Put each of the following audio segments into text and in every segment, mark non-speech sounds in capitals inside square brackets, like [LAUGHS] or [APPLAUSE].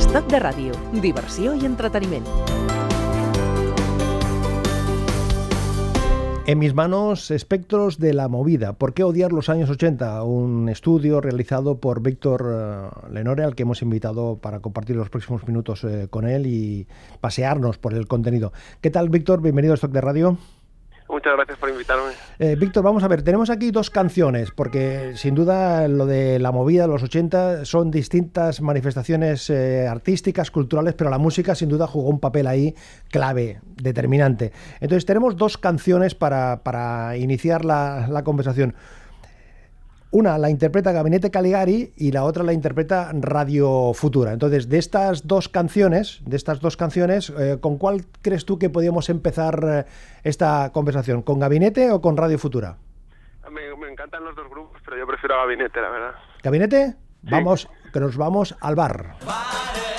Estoc de ràdio, diversió i entreteniment. En mis manos, Espectros de la Movida. ¿Por qué odiar los años 80? Un estudio realizado por Víctor uh, Lenore, al que hemos invitado para compartir los próximos minutos uh, con él y pasearnos por el contenido. ¿Qué tal, Víctor? Bienvenido a Stock de Radio. Muchas gracias por invitarme. Eh, Víctor, vamos a ver, tenemos aquí dos canciones, porque sin duda lo de la movida de los 80 son distintas manifestaciones eh, artísticas, culturales, pero la música sin duda jugó un papel ahí clave, determinante. Entonces tenemos dos canciones para, para iniciar la, la conversación. Una la interpreta Gabinete Caligari y la otra la interpreta Radio Futura. Entonces, de estas dos canciones, de estas dos canciones, eh, ¿con cuál crees tú que podíamos empezar eh, esta conversación? ¿Con Gabinete o con Radio Futura? Me, me, encantan los dos grupos, pero yo prefiero a Gabinete, la verdad. ¿Gabinete? Sí. Vamos, que nos vamos al bar. Bares,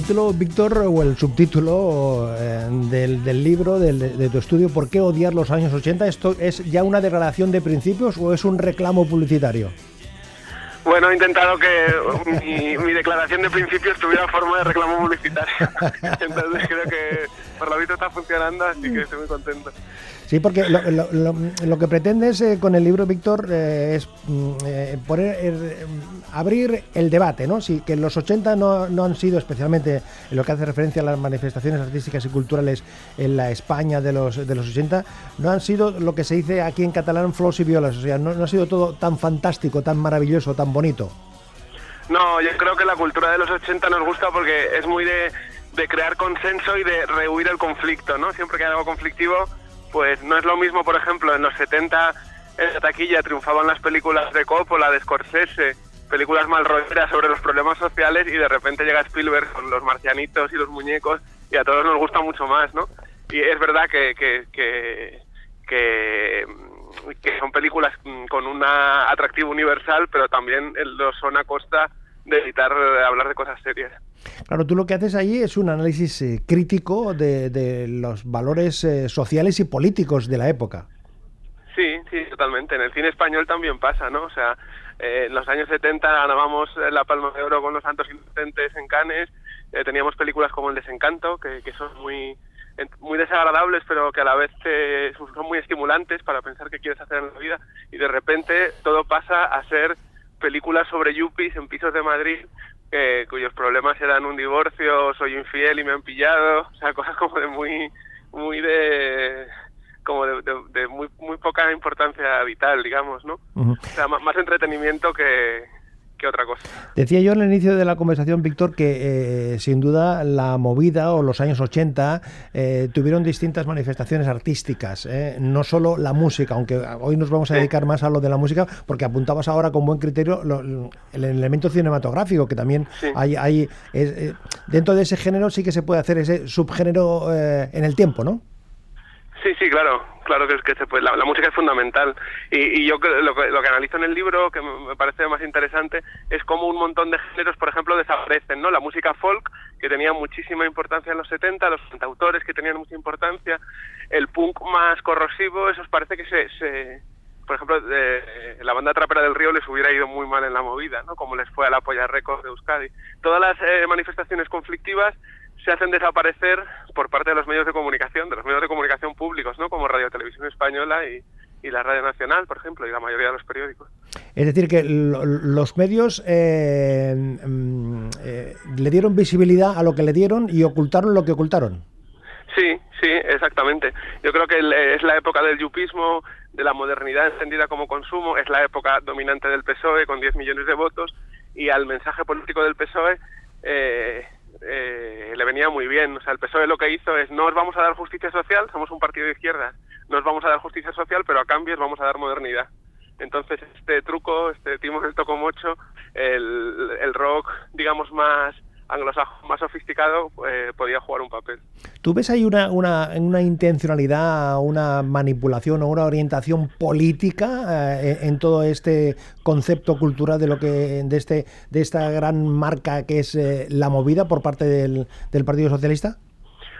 título, Víctor, o el subtítulo eh, del, del, libro, del, de tu estudio, ¿Por qué odiar los años 80? ¿Esto es ya una declaración de principios o es un reclamo publicitario? Bueno, he intentado que mi, mi, declaración de principios tuviera forma de reclamo publicitario. [LAUGHS] Entonces creo que por lo visto está funcionando, así que estoy muy contento. Sí, porque lo, lo, lo, lo que pretendes eh, con el libro, Víctor, eh, es eh, poner, eh, abrir el debate, ¿no? Sí, que los 80 no, no, han sido, especialmente en lo que hace referencia a las manifestaciones artísticas y culturales en la España de los, de los 80, no han sido lo que se dice aquí en catalán flos y violas, o sea, no, no ha sido todo tan fantástico, tan maravilloso, tan bonito. No, yo creo que la cultura de los 80 nos gusta porque es muy de, de crear consenso y de rehuir el conflicto, ¿no? Siempre que hay algo conflictivo pues no es lo mismo, por ejemplo, en los 70 en la taquilla triunfaban las películas de Coppola, de Scorsese, películas mal rolleras sobre los problemas sociales y de repente llega Spielberg con los marcianitos y los muñecos y a todos nos gusta mucho más, ¿no? Y es verdad que, que, que, que, que son películas con un atractivo universal, pero también lo son a costa de evitar hablar de cosas serias. Claro, tú lo que haces allí es un análisis eh, crítico de, de, los valores eh, sociales y políticos de la época. Sí, sí, totalmente. En el cine español también pasa, ¿no? O sea, eh, en los años 70 ganábamos la Palma de Oro con Los Santos Inocentes en Cannes, eh, teníamos películas como El Desencanto, que, que son muy muy desagradables, pero que a la vez te, son muy estimulantes para pensar qué quieres hacer en la vida, y de repente todo pasa a ser películas sobre yuppies en pisos de Madrid eh, cuyos problemas eran un divorcio, soy infiel y me han pillado, o sea, [LAUGHS] cosas como de muy, muy de, como de, de, de muy, muy poca importancia vital, digamos, ¿no? Uh -huh. O sea, más, más entretenimiento que, que otra cosa. Decía yo en el inicio de la conversación, Víctor, que eh, sin duda la movida o los años 80 eh, tuvieron distintas manifestaciones artísticas, eh, no solo la música, aunque hoy nos vamos a dedicar más a lo de la música, porque apuntabas ahora con buen criterio lo, el elemento cinematográfico, que también sí. hay, hay es, dentro de ese género sí que se puede hacer ese subgénero en el tiempo, ¿no? Sí, sí, claro, claro que es que se puede. La, música es fundamental y, y yo lo que, lo que analizo en el libro, que me parece más interesante, es cómo un montón de géneros, por ejemplo, desaparecen, ¿no? La música folk, que tenía muchísima importancia en los 70, los cantautores que tenían mucha importancia, el punk más corrosivo, esos parece que se, se por ejemplo, de, la banda Trapera del Río les hubiera ido muy mal en la movida, ¿no? Como les fue a la Polla Records de Euskadi. Todas las eh, manifestaciones conflictivas se hacen desaparecer por parte de los medios de comunicación, de los medios de comunicación públicos, ¿no? Como Radio Televisión Española y, y la Radio Nacional, por ejemplo, y la mayoría de los periódicos. Es decir, que lo- los medios eh, mm, eh, le dieron visibilidad a lo que le dieron y ocultaron lo que ocultaron. Sí, sí, exactamente. Yo creo que el- es la época del yupismo, de la modernidad entendida como consumo, es la época dominante del PSOE con 10 millones de votos y al mensaje político del PSOE eh, eh, le venía muy bien. O sea, el PSOE lo que hizo es no os vamos a dar justicia social, somos un partido de izquierdas, no os vamos a dar justicia social, pero a cambio os vamos a dar modernidad. Entonces este truco, este timo del tocomocho, el, el rock, digamos, más anglosajón, más sofisticado, eh, podía jugar un papel. ¿Tú ves ahí una, una, una intencionalidad, una manipulación o una orientación política eh, en, todo este concepto cultural de lo que de este de esta gran marca que es eh, la movida por parte del, del Partido Socialista?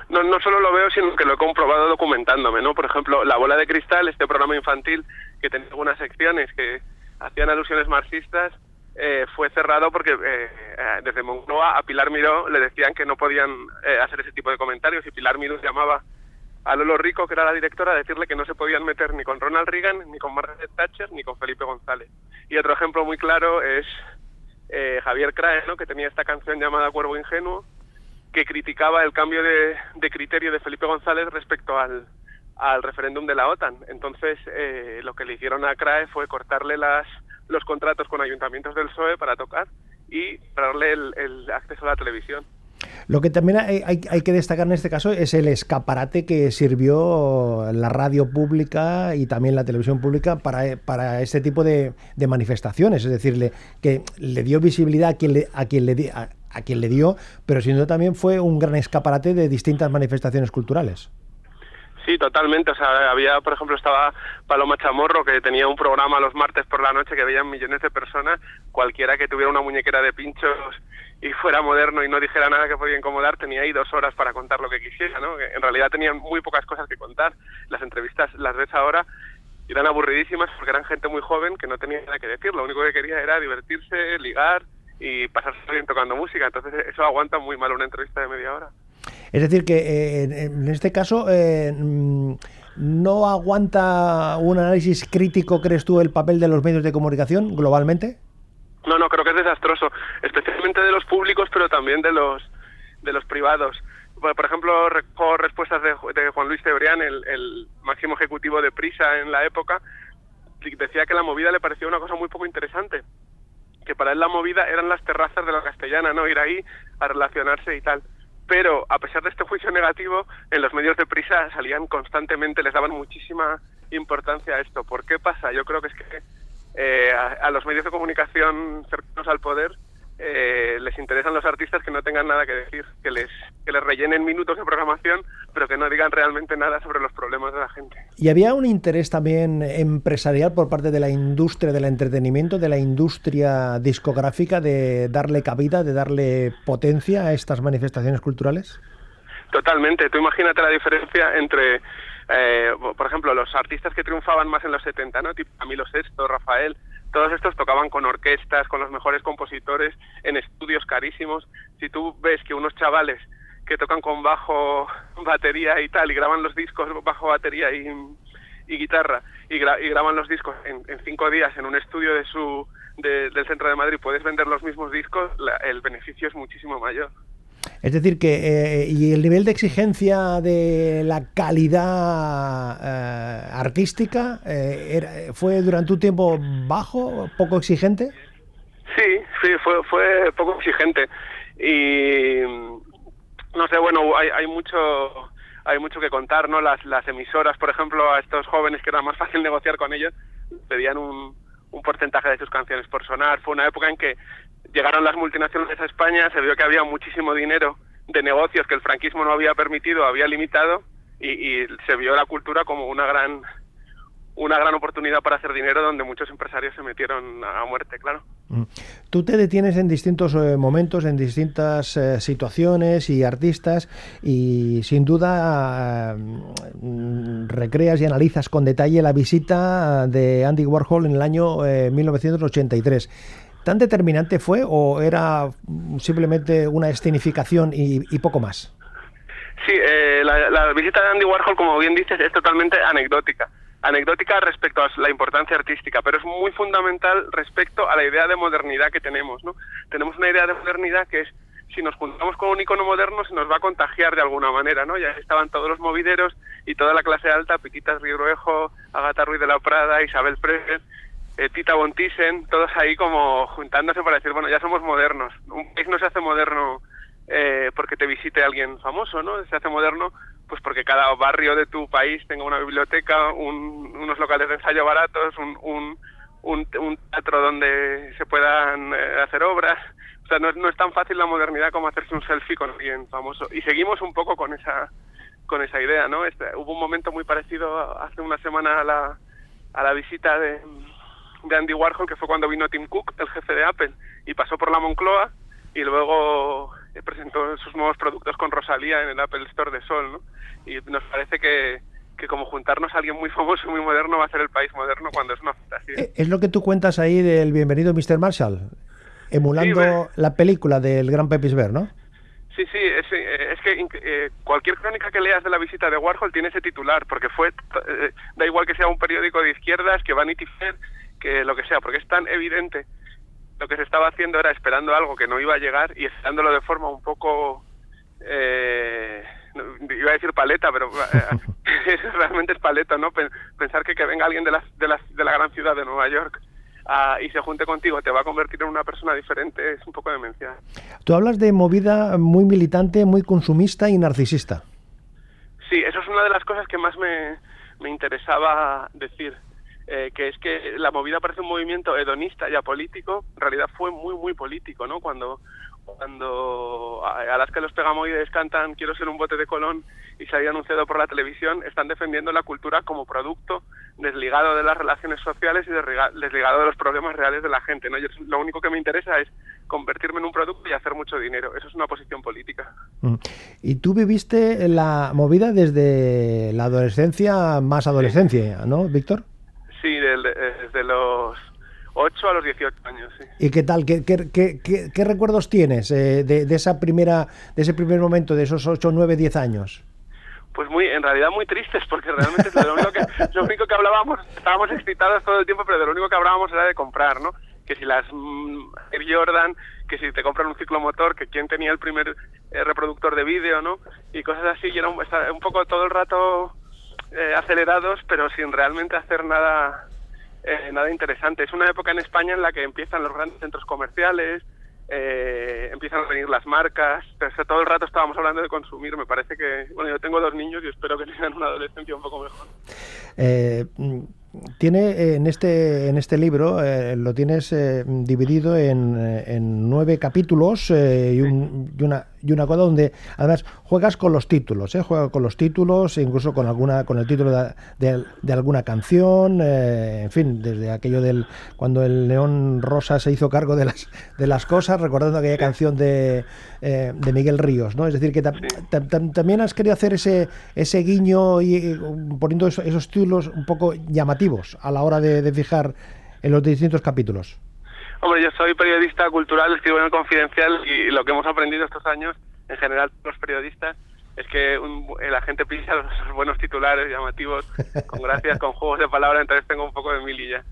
No, no solo lo veo, sino que lo he comprobado documentándome, ¿no? Por ejemplo, La Bola de Cristal, este programa infantil que tenía algunas secciones que hacían alusiones marxistas, eh, fue cerrado porque eh, eh, desde Moncloa a Pilar Miró le decían que no podían eh, hacer ese tipo de comentarios y Pilar Miró llamaba a Lolo Rico, que era la directora, a decirle que no se podían meter ni con Ronald Reagan, ni con Margaret Thatcher, ni con Felipe González. Y otro ejemplo muy claro es eh, Javier Crae, ¿no? que tenía esta canción llamada Cuervo Ingenuo, que criticaba el cambio de, criterio de Felipe González respecto al, al referéndum de la OTAN. Entonces, lo que le hicieron a CRAE fue cortarle las, los contratos con ayuntamientos del PSOE para tocar y darle el, acceso a la televisión. Lo que también hay, que destacar en este caso es el escaparate que sirvió la radio pública y también la televisión pública para, para este tipo de, manifestaciones. Es decir, le- que le dio visibilidad a quien le, a quien le, a, a quien le dio, pero sin también fue un gran escaparate de distintas manifestaciones culturales. Sí, totalmente. O sea, había, por ejemplo, estaba Paloma Chamorro, que tenía un programa los martes por la noche que veían millones de personas. Cualquiera que tuviera una muñequera de pinchos y fuera moderno y no dijera nada que podía incomodar, tenía ahí dos horas para contar lo que quisiera, ¿no? En realidad tenían muy pocas cosas que contar. Las entrevistas las ves ahora y eran aburridísimas porque eran gente muy joven que no tenía nada que decir. Lo único que quería era divertirse, ligar y pasarse bien tocando música. Entonces eso aguanta muy mal una entrevista de media hora. Es decir, que eh, en- este caso eh, mm, no aguanta un análisis crítico, crees tú, el papel de los medios de comunicación globalmente. No, no, creo que es desastroso, especialmente de los públicos, pero también de los de los privados. Por ejemplo, recojo respuestas de, Ju- de Juan Luis Cebrián, el, el máximo ejecutivo de Prisa en la época, decía que la movida le parecía una cosa muy poco interesante, que para él la movida eran las terrazas de la castellana, no ir ahí a relacionarse y tal. Pero a pesar de este juicio negativo, en los medios de prisa salían constantemente, les daban muchísima importancia a esto. ¿Por qué pasa? Yo creo que es que eh, a, a los medios de comunicación cercanos al poder eh, les interesan los artistas que no tengan nada que decir, que les, que les rellenen minutos de programación, pero que no digan realmente nada sobre los problemas de la gente. Y había un interés también empresarial por parte de la industria del entretenimiento, de la industria discográfica, de darle cabida, de darle potencia a estas manifestaciones culturales. Totalmente. Tú imagínate la diferencia entre, eh, por ejemplo, los artistas que triunfaban más en los 70, ¿no? Tipo Camilo VI, Rafael, todos estos tocaban con orquestas, con los mejores compositores, en estudios carísimos. Si tú ves que unos chavales que tocan con bajo, batería y tal, y graban los discos bajo batería y, y guitarra, y, gra- y graban los discos en, en cinco días en un estudio de su, de- del centro de Madrid, puedes vender los mismos discos, la- el beneficio es muchísimo mayor. Es decir, que eh, y el nivel de exigencia de la calidad eh, artística eh, era- fue durante un tiempo bajo, poco exigente. Sí, sí, fue, fue poco exigente. Y no sé, bueno, hay, hay mucho hay mucho que contar, ¿no? Las, las emisoras, por ejemplo, a estos jóvenes que era más [LAUGHS] fácil negociar con ellos, pedían un porcentaje de sus canciones por sonar. Fue una época en que llegaron las multinacionales a España, se vio que había muchísimo dinero de negocios que el franquismo no había permitido, había limitado, y, se vio la cultura como una gran una gran oportunidad para hacer dinero donde muchos empresarios se metieron a muerte, claro. Mm. Tú te detienes en distintos eh, momentos, en distintas eh, situaciones y artistas y sin duda eh, mm, recreas y analizas con detalle la visita de Andy Warhol en el año eh, 1983. ¿Tan determinante fue o era simplemente una escenificación y, poco más? Sí, eh, la, visita de Andy Warhol, como bien dices, es totalmente anecdótica. Anecdótica respecto a la importancia artística, pero es muy fundamental respecto a la idea de modernidad que tenemos. ¿no? Tenemos una idea de modernidad que es si nos juntamos con un icono moderno se nos va a contagiar de alguna manera, ¿no? Ya estaban todos los movideros y toda la clase alta, Piquitas Riruejo, Agata Ruiz de la Prada, Isabel Pérez, eh, Tita Bontisen, todos ahí como juntándose para decir, bueno, ya somos modernos. Un país no se hace moderno eh, porque te visite alguien famoso, ¿no? Se hace moderno pues porque cada barrio de tu país tenga una biblioteca, un- unos locales de ensayo baratos, un, un, teatro donde se puedan eh, hacer obras. O sea, no, es- no es tan fácil la modernidad como hacerse un selfie con alguien famoso. Y seguimos un poco con esa con esa idea, ¿no? Este, hubo un momento muy parecido hace una semana a la, a la visita de, de Andy Warhol, que fue cuando vino Tim Cook, el jefe de Apple, y pasó por la Moncloa y luego eh, presentó sus nuevos productos con Rosalía en el Apple Store de Sol, ¿no? Y nos parece que, que como juntarnos a alguien muy [LAUGHS] famoso y muy moderno va a ser el país moderno cuando es una fantasía. Eh, Es lo que tú cuentas ahí del Bienvenido Mr. Marshall, emulando Sí, bueno. la película del gran Pepis Bear, ¿no? Sí, sí, es, eh, es que eh, cualquier crónica que leas de la visita de Warhol tiene ese titular, porque fue, eh, da igual que sea un periódico de izquierdas, que Vanity Fair, que lo que sea, porque es tan evidente lo que se estaba haciendo era esperando algo que no iba a llegar y esperándolo de forma un poco, eh, iba a decir paleta, pero eh, [LAUGHS] [LAUGHS] realmente es paleta, ¿no? Pen- Pensar que, que venga alguien de la, de, la, de la gran ciudad de Nueva York ah, y se junte contigo te va a convertir en una persona diferente es un poco demencial. Tú hablas de movida muy militante, muy consumista y narcisista. Sí, eso es una de las cosas que más me, me interesaba decir, eh, que es que la movida parece un movimiento hedonista y apolítico, en realidad fue muy, muy político, ¿no? Cuando, cuando a- Alaska y los Pegamoides cantan Quiero ser un bote de Colón y se había anunciado por la televisión, están defendiendo la cultura como producto desligado de las relaciones sociales y desliga- desligado de los problemas reales de la gente, ¿no? Yo, lo único que me interesa es convertirme en un producto y hacer mucho dinero. Eso es una posición política. Mm. Y tú viviste la movida desde la adolescencia más adolescencia, ¿no, Víctor? Sí, eh, desde los 8 a los 18 años, sí. ¿Y qué tal? ¿Qué, qué- qué- qué- recuerdos tienes eh, de, de esa primera, de ese primer momento, de esos 8, 9, 10 años? Pues muy, en realidad muy tristes, porque realmente lo único que, [LAUGHS] lo único que hablábamos, estábamos excitados todo el tiempo, pero de lo único que hablábamos era de comprar, ¿no? Que si las mm, Jordan, que si te compran un ciclomotor, que quién tenía el primer eh, reproductor de vídeo, ¿no? Y cosas así, y era un poco todo el rato eh, acelerados, pero sin realmente hacer nada eh, nada interesante. Es una época en España en la que empiezan los grandes centros comerciales, eh, empiezan a venir las marcas, o sea, todo el rato estábamos hablando de consumir. Me parece que, bueno, yo tengo dos niños y espero que tengan una adolescencia un poco mejor. Eh, tiene en este en este libro eh, lo tienes dividido en, en nueve capítulos eh, y, un- y una y una cosa donde además juegas con los títulos eh, juega con los títulos e incluso con alguna con el título de, de- de alguna canción eh, en fin desde aquello del cuando el León Rosa se hizo cargo de las de las cosas recordando aquella canción de, eh, de Miguel Ríos no es decir que tam- tam- tam- también has querido hacer ese ese guiño y poniendo eso- esos títulos un poco llamativos a la hora de, de fijar en los distintos capítulos. Hombre, yo soy periodista cultural, escribo en el Confidencial y lo que hemos aprendido estos años, en general los periodistas, es que un- la gente pisa los, [LAUGHS] buenos titulares llamativos, con gracias, con juegos de palabras, entonces tengo un poco de mililla.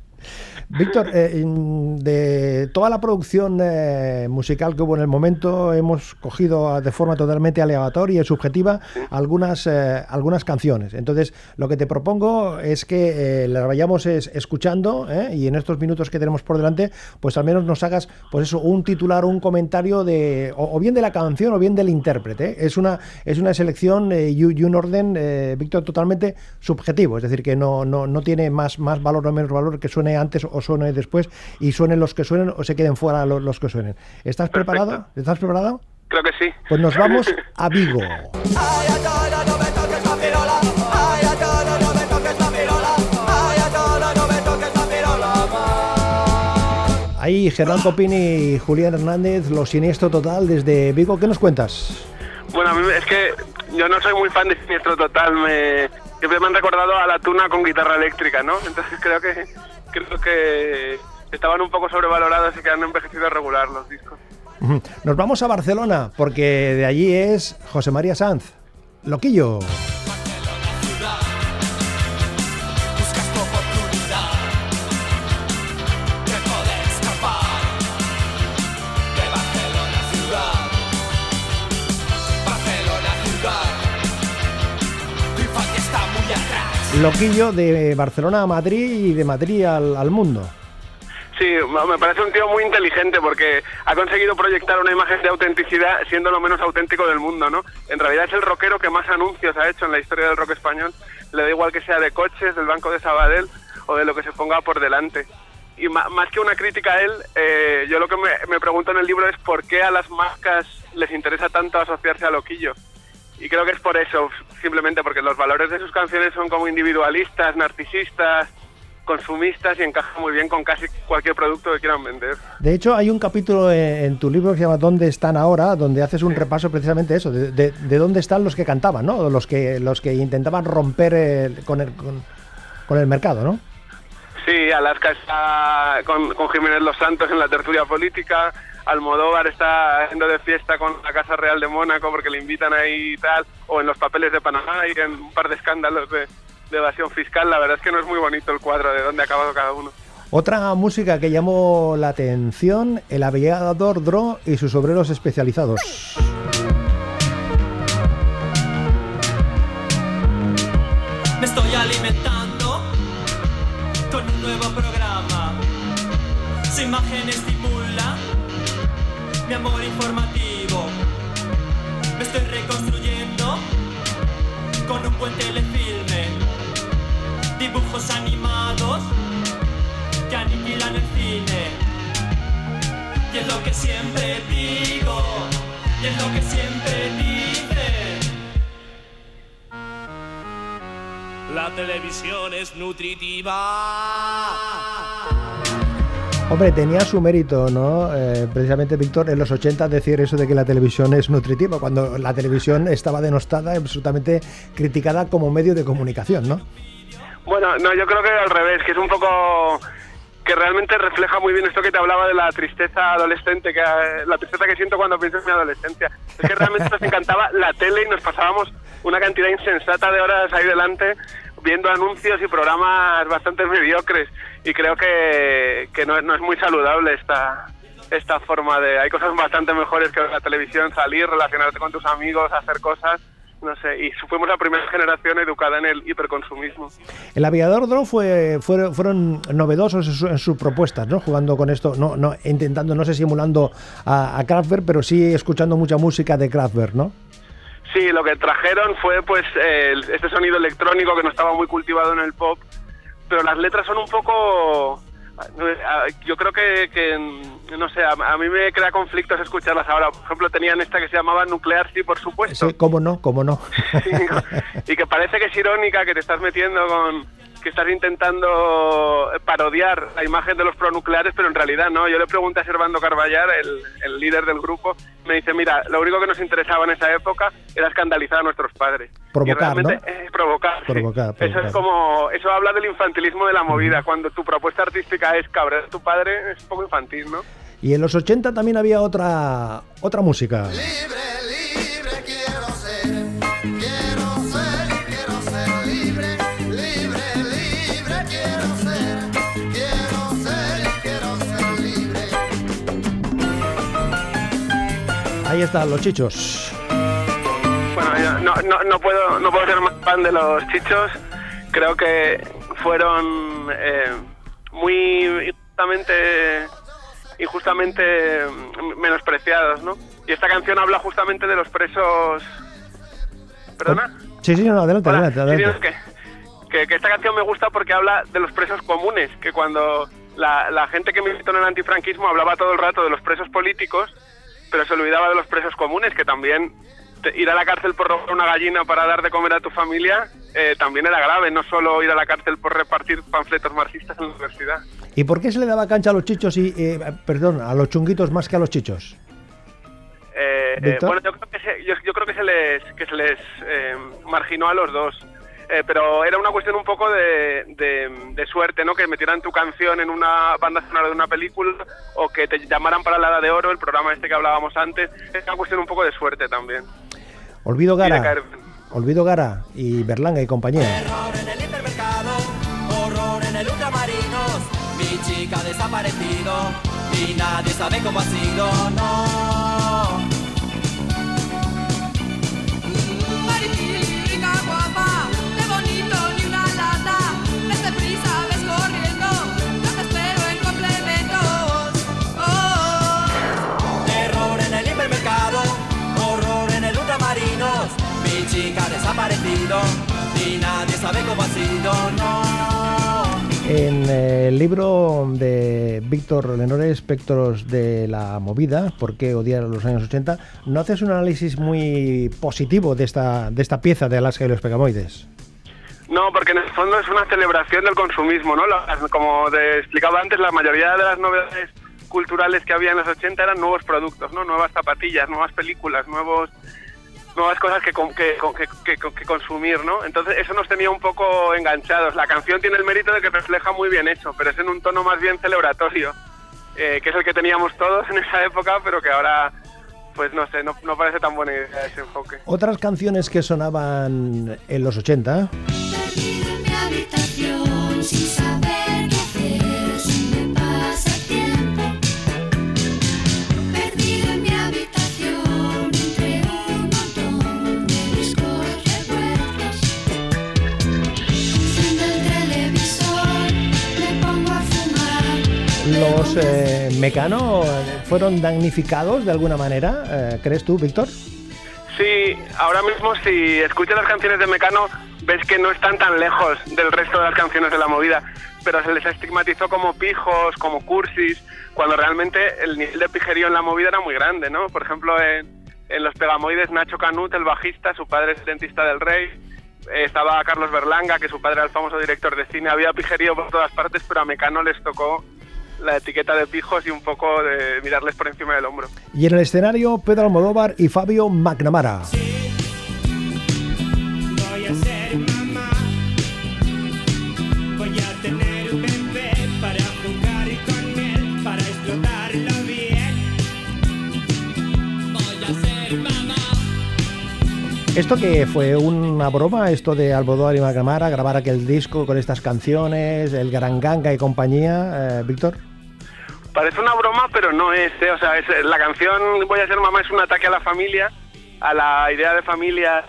Víctor, eh, de toda la producción eh, musical que hubo en el momento, hemos cogido a- de forma totalmente aleatoria y subjetiva algunas, eh, algunas canciones. Entonces, lo que te propongo es que eh, las vayamos es- escuchando eh, y en estos minutos que tenemos por delante, pues al menos nos hagas pues eso, un titular o un comentario de o, o bien de la canción o bien del intérprete. ¿eh? Es una es una selección y, y un orden, Víctor, totalmente subjetivo, es decir, que no, no, no tiene más, más valor o menos valor que suene antes o suene después y suenen los que suenen o se queden fuera lo- los, que suenen. ¿Estás Perfecto. preparado? ¿Estás preparado? Creo que sí. Pues nos vamos [LAUGHS] a Vigo. Ahí Germán Copini y Julián Hernández, lo siniestro total desde Vigo. ¿Qué nos cuentas? Bueno, a mí es que yo no soy muy fan de Siniestro Total, me, siempre me han recordado a la tuna con guitarra eléctrica, ¿no? Entonces creo que creo que estaban un poco sobrevalorados y que han envejecido regular los discos. Nos vamos a Barcelona, porque de allí es José María Sanz. Loquillo. Loquillo de Barcelona a Madrid y de Madrid al, al mundo. Sí, me parece un tío muy inteligente porque ha conseguido proyectar una imagen de autenticidad siendo lo menos auténtico del mundo, ¿no? En realidad es el rockero que más anuncios ha hecho en la historia del rock español. Le da igual que sea de coches, del Banco de Sabadell o de lo que se ponga por delante. Y más que una crítica a él, eh, yo lo que me, me pregunto en el libro es por qué a las marcas les interesa tanto asociarse a Loquillo. Y creo que es por eso, simplemente porque los valores de sus canciones son como individualistas, narcisistas, consumistas y encajan muy bien con casi cualquier producto que quieran vender. De hecho, hay un capítulo en, en tu libro que se llama ¿Dónde están ahora? donde haces un repaso precisamente eso, de, de- de dónde están los que cantaban, ¿no? Los que, los que intentaban romper el- con, el, con, con el mercado, ¿no? Sí, Alaska está con, con Jiménez Los Santos en la tertulia política, Almodóvar está haciendo de fiesta con la Casa Real de Mónaco porque le invitan ahí y tal, o en los papeles de Panamá y en un par de escándalos de, de evasión fiscal. La verdad es que no es muy bonito el cuadro de dónde ha acabado cada uno. Otra música que llamó la atención, el aviador Dro y sus obreros especializados. Me estoy alimentando imagen estimula mi amor informativo. Me estoy reconstruyendo con un buen telefilme. Dibujos animados que aniquilan el cine. Y es lo que siempre digo, y es lo que siempre dice. La televisión es nutritiva. Hombre, tenía su mérito, ¿no? Eh, precisamente, Víctor, en los 80 decir eso de que la televisión es nutritiva, cuando la televisión estaba denostada, absolutamente criticada como medio de comunicación, ¿no? Bueno, no, yo creo que al revés, que es un poco que realmente refleja muy bien esto que te hablaba de la tristeza adolescente, que eh, la tristeza que siento cuando pienso en mi adolescencia. Es que realmente nos encantaba la tele y nos pasábamos una cantidad insensata de horas ahí delante viendo anuncios y programas bastante mediocres y creo que, que no, no es muy saludable esta esta forma de hay cosas bastante mejores que la televisión salir relacionarte con tus amigos hacer cosas no sé y fuimos la primera generación educada en el hiperconsumismo El aviador Dro fue, fueron, fueron novedosos en, su- en sus propuestas, ¿no? Jugando con esto, no, no, intentando, no sé si emulando a, a Kraftwerk, pero sí escuchando mucha música de Kraftwerk, ¿no? Sí, lo que trajeron fue pues eh, este sonido electrónico que no estaba muy cultivado en el pop, pero las letras son un poco... Yo creo que, que, no sé, a, a mí me crea conflictos escucharlas ahora. Por ejemplo, tenían esta que se llamaba Nuclear, sí, por supuesto. Sí, cómo no, cómo no. y que parece que es irónica, que te estás metiendo con que estás intentando parodiar la imagen de los pronucleares, pero en realidad no. Yo le pregunté a Servando Carballar, el, el líder del grupo, me dice, mira, lo único que nos interesaba en esa época era escandalizar a nuestros padres. Provocar, y ¿no? eh, provocar, sí. Provocar, Eso es como, eso habla del infantilismo de la movida. Cuando tu propuesta artística es cabrear a tu padre, es un poco infantil, ¿no? Y en los 80 también había otra, otra música. Libre Ahí están los chichos. Bueno, yo no, no, no puedo no puedo ser más fan de los chichos. Creo que fueron eh, muy injustamente injustamente menospreciados, ¿no? Y esta canción habla justamente de los presos. ¿Perdona? Sí, sí, no, adelante, Hola, adelante, que, que esta canción me gusta porque habla de los presos comunes, que cuando la, la gente que militó en el antifranquismo hablaba todo el rato de los presos políticos, pero se olvidaba de los presos comunes, que también ir a la cárcel por robar una gallina para dar de comer a tu familia eh, también era grave, no solo ir a la cárcel por repartir panfletos marxistas en la universidad. ¿Y por qué se le daba cancha a los chichos y, eh, perdón, a los chunguitos más que a los chichos? Eh, eh, bueno, yo creo que se, yo, yo creo que se les, que se les eh, marginó a los dos. Eh, pero era una cuestión un poco de, de- de suerte, ¿no? Que metieran tu canción en una banda sonora de una película o que te llamaran para la Edad de Oro, el programa este que hablábamos antes. Es una cuestión un poco de suerte también. Olvido Gara, caer- Olvido Gara y Berlanga y compañía. Terror en el hipermercado, horror en el ultramarinos. Mi chica ha desaparecido y nadie sabe cómo ha sido, no. Libro de Víctor Lenore, Espectros de la Movida, ¿por qué odiar los años 80? ¿No haces un análisis muy positivo de esta, de esta pieza de Alaska y los Pegamoides? No, porque en el fondo es una celebración del consumismo, ¿no? Como te explicaba antes, la mayoría de las novedades culturales que había en los 80 eran nuevos productos, ¿no? Nuevas zapatillas, nuevas películas, nuevos nuevas cosas que, que- que consumir, ¿no? Entonces eso nos tenía un poco enganchados. La canción tiene el mérito de que refleja muy bien eso, pero es en un tono más bien celebratorio, eh, que es el que teníamos todos en esa época, pero que ahora, pues no sé, no, no parece tan buena idea ese enfoque. Otras canciones que sonaban en los 80, eh, Mecano fueron damnificados de alguna manera? eh, ¿Crees tú, Víctor? Sí, ahora mismo si escuchas las canciones de Mecano ves que no están tan lejos del resto de las canciones de la movida, pero se les estigmatizó como pijos, como cursis, cuando realmente el nivel de pijerío en la movida era muy grande, ¿no? Por ejemplo, en, en Los Pegamoides, Nacho Canut, el bajista, su padre es dentista del rey, eh, estaba Carlos Berlanga, que su padre era el famoso director de cine, había pijerío por todas partes, pero a Mecano les tocó la etiqueta de pijos y un poco de mirarles por encima del hombro. Y en el escenario, Pedro Almodóvar y Fabio McNamara. ¿Esto que fue una broma, esto de Almodóvar y McNamara, grabar aquel disco con estas canciones, el Gran Ganga y compañía, eh, Víctor? Parece una broma, pero no es. ¿eh? O sea, es, la canción Voy a ser mamá es un ataque a la familia, a la idea de familia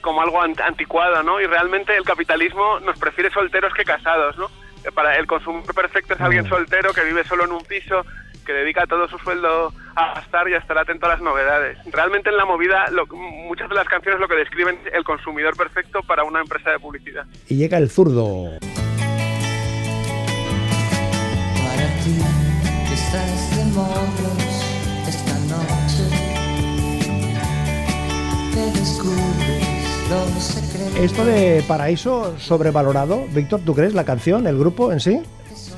como algo ant- anticuado, ¿no? Y realmente el capitalismo nos prefiere solteros que casados, ¿no? Eh, Para el consumidor perfecto es alguien soltero que vive solo en un piso, que dedica todo su sueldo a gastar y a estar atento a las novedades. Realmente en la movida, lo- muchas de las canciones lo que describen es el consumidor perfecto para una empresa de publicidad. Y llega el zurdo. Para ti que estás de modos esta noche te descubres los secretos. Esto de Paraíso sobrevalorado, Víctor, ¿tú crees la canción, el grupo en sí?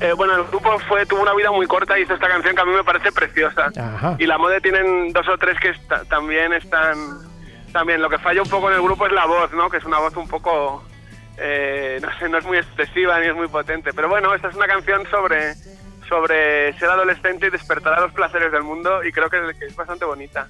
Eh, bueno, el grupo fue tuvo una vida muy corta y hizo esta canción que a mí me parece preciosa. Ajá. Y la Mode tienen dos o tres que también están... También lo que falla un poco en el grupo es la voz, ¿no? Que es una voz un poco... eh, no sé, no es muy expresiva ni es muy potente. Pero bueno, esta es una canción sobre sobre ser adolescente y despertar a los placeres del mundo y creo que, que es bastante bonita.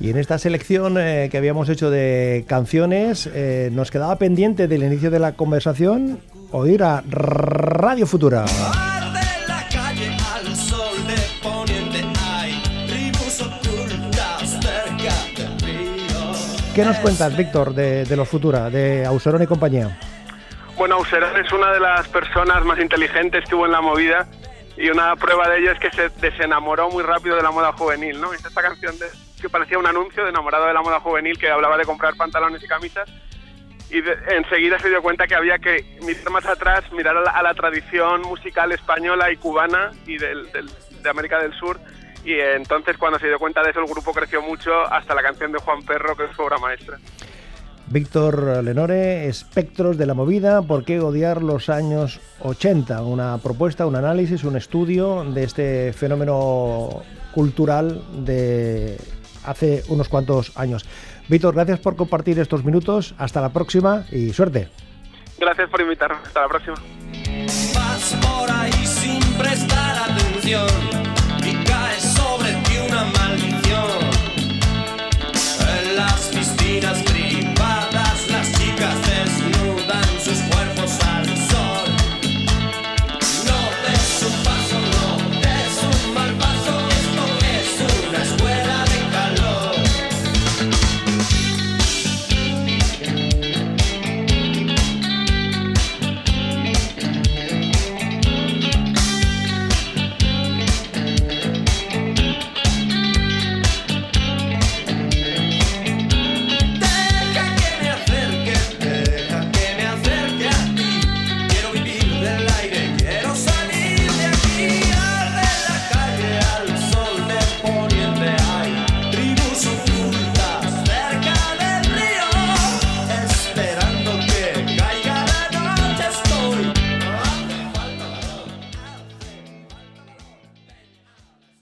Y en esta selección eh, que habíamos hecho de canciones, eh, nos quedaba pendiente del inicio de la conversación oír a Radio Futura. Arde la calle al sol de poniente hay tribus ocultas cerca del río. ¿Qué nos cuentas, Víctor, de, de los Futura, de Auserón y compañía? Bueno, Auserón es una de las personas más inteligentes que hubo en la movida y una prueba de ello es que se desenamoró muy rápido de la moda juvenil, ¿no? Hizo esta canción de- que parecía un anuncio de enamorado de la moda juvenil que hablaba de comprar pantalones y camisas y de- enseguida se dio cuenta que había que mirar más atrás, mirar a la, tradición musical española y cubana y del- del- de América del Sur y entonces cuando se dio cuenta de eso el grupo creció mucho hasta la canción de Juan Perro que es su obra maestra. Víctor Lenore, Espectros de la Movida, ¿por qué odiar los años 80? Una propuesta, un análisis, un estudio de este fenómeno cultural de hace unos cuantos años. Víctor, gracias por compartir estos minutos. Hasta la próxima y suerte. Gracias por invitarme. Hasta la próxima.